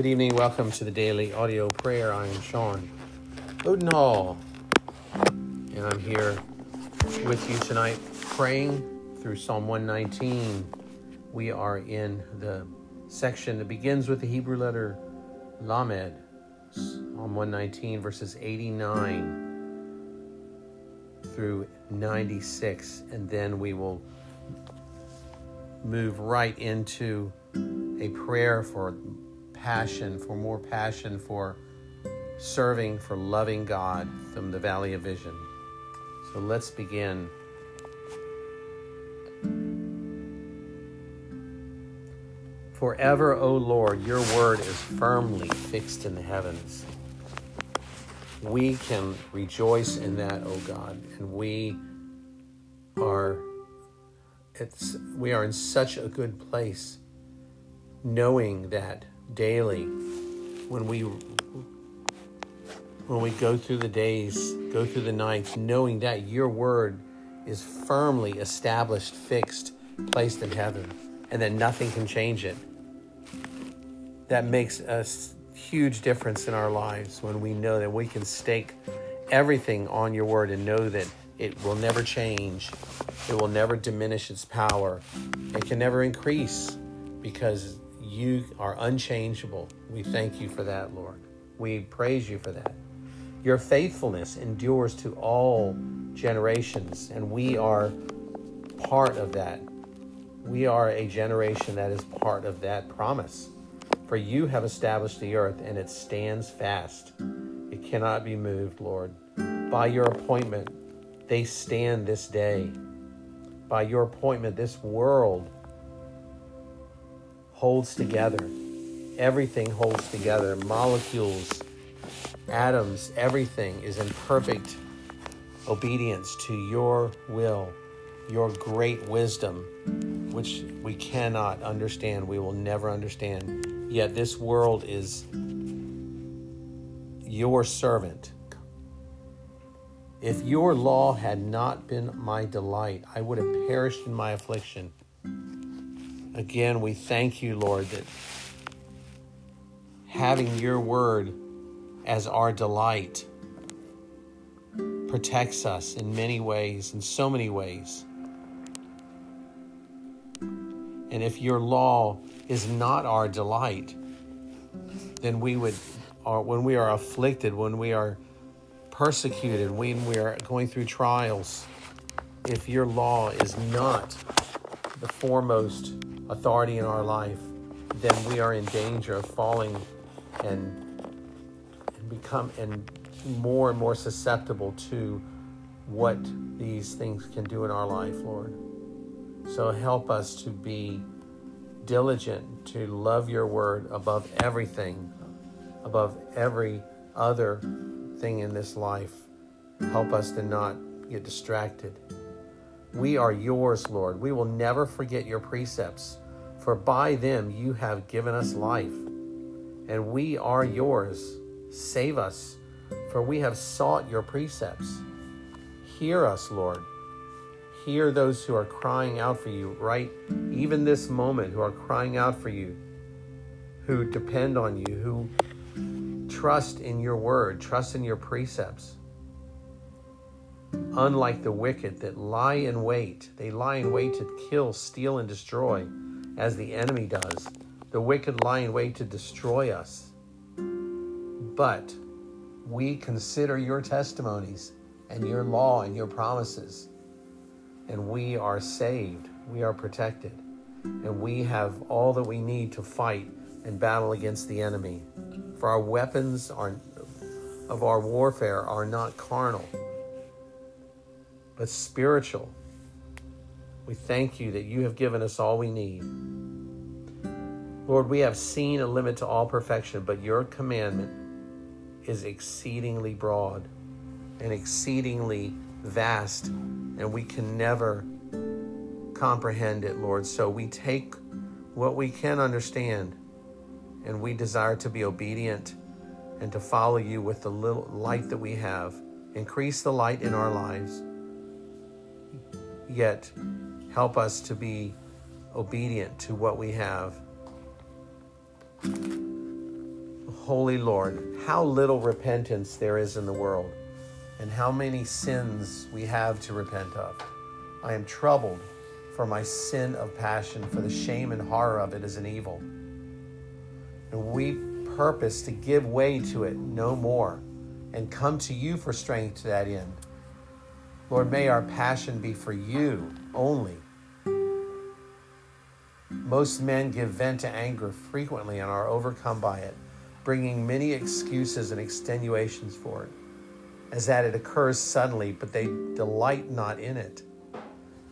Good evening. Welcome to the daily audio prayer. I am Sean Odenhall, and I'm here with you tonight praying through Psalm 119. We are in the section that begins with the Hebrew letter Lamed, Psalm 119, verses 89 through 96, and then we will move right into a prayer for passion, for more passion for serving, for loving God from the Valley of Vision. So let's begin. Forever, O Lord, your word is firmly fixed in the heavens. We can rejoice in that, O God, and we are it's we are in such a good place knowing that daily when we when we go through the days, go through the nights, knowing that your word is firmly established, fixed, placed in heaven, and that nothing can change it. That makes a huge difference in our lives when we know that we can stake everything on your word and know that it will never change, it will never diminish its power, it can never increase because you are unchangeable. We thank you for that, Lord. We praise you for that. Your faithfulness endures to all generations, and we are part of that. We are a generation that is part of that promise. For you have established the earth, and it stands fast. It cannot be moved, Lord. By your appointment, they stand this day. By your appointment, this world holds together. Everything holds together. Molecules, atoms, everything is in perfect obedience to your will, your great wisdom, which we cannot understand. We will never understand. Yet this world is your servant. If your law had not been my delight, I would have perished in my affliction. Again, we thank you, Lord, that having your word as our delight protects us in many ways, in so many ways. And if your law is not our delight, then we would, or when we are afflicted, when we are persecuted, when we are going through trials, if your law is not the foremost authority in our life, then we are in danger of falling and, and become and more and more susceptible to what these things can do in our life, Lord. So help us to be diligent to love your word above everything, above every other thing in this life. Help us to not get distracted. We are yours, Lord. We will never forget your precepts, for by them you have given us life. And we are yours. Save us, for we have sought your precepts. Hear us, Lord. Hear those who are crying out for you right even this moment, who are crying out for you, who depend on you, who trust in your word, trust in your precepts unlike the wicked that lie in wait. They lie in wait to kill, steal, and destroy, as the enemy does. The wicked lie in wait to destroy us. But we consider your testimonies and your law and your promises, and we are saved, we are protected, and we have all that we need to fight and battle against the enemy. For our weapons are, of our warfare are not carnal but spiritual. We thank you that you have given us all we need. Lord, we have seen a limit to all perfection, but your commandment is exceedingly broad and exceedingly vast, and we can never comprehend it, Lord. So we take what we can understand and we desire to be obedient and to follow you with the little light that we have. Increase the light in our lives yet help us to be obedient to what we have. Holy Lord, how little repentance there is in the world, and how many sins we have to repent of. I am troubled for my sin of passion, for the shame and horror of it is an evil. And we purpose to give way to it no more and come to you for strength to that end. Lord, may our passion be for you only. Most men give vent to anger frequently and are overcome by it, bringing many excuses and extenuations for it, as that it occurs suddenly, but they delight not in it,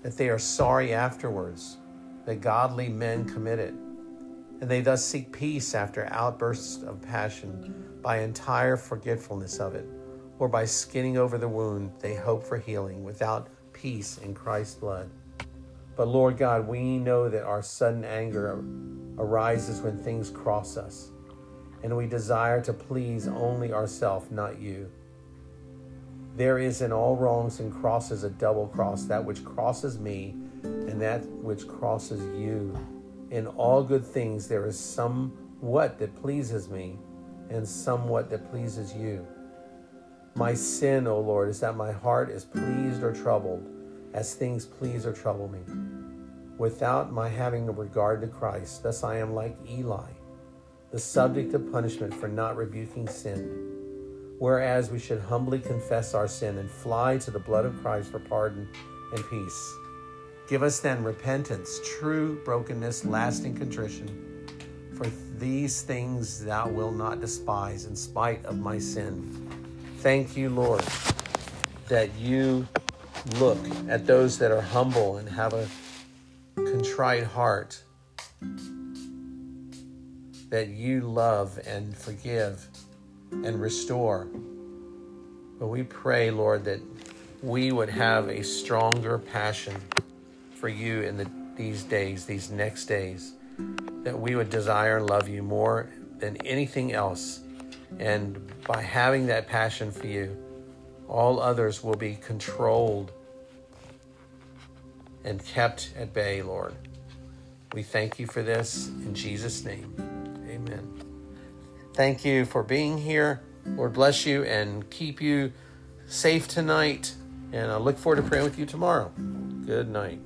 that they are sorry afterwards, that godly men commit it and they thus seek peace after outbursts of passion by entire forgetfulness of it, or by skinning over the wound, they hope for healing without peace in Christ's blood. But Lord God, we know that our sudden anger arises when things cross us, and we desire to please only ourselves, not you. There is in all wrongs and crosses a double cross, that which crosses me and that which crosses you in all good things there is somewhat that pleases me and somewhat that pleases you. My sin, O Lord, is that my heart is pleased or troubled, as things please or trouble me, without my having a regard to Christ. Thus I am like Eli, the subject of punishment for not rebuking sin. Whereas we should humbly confess our sin and fly to the blood of Christ for pardon and peace. Give us then repentance, true brokenness, lasting contrition. For these things thou wilt not despise in spite of my sin. Thank you, Lord, that you look at those that are humble and have a contrite heart, that you love and forgive and restore. But we pray, Lord, that we would have a stronger passion for you in the, these days, these next days, that we would desire and love you more than anything else. And by having that passion for you, all others will be controlled and kept at bay, Lord. We thank you for this in Jesus' name. Amen. Thank you for being here. Lord bless you and keep you safe tonight. And I look forward to praying with you tomorrow. Good night.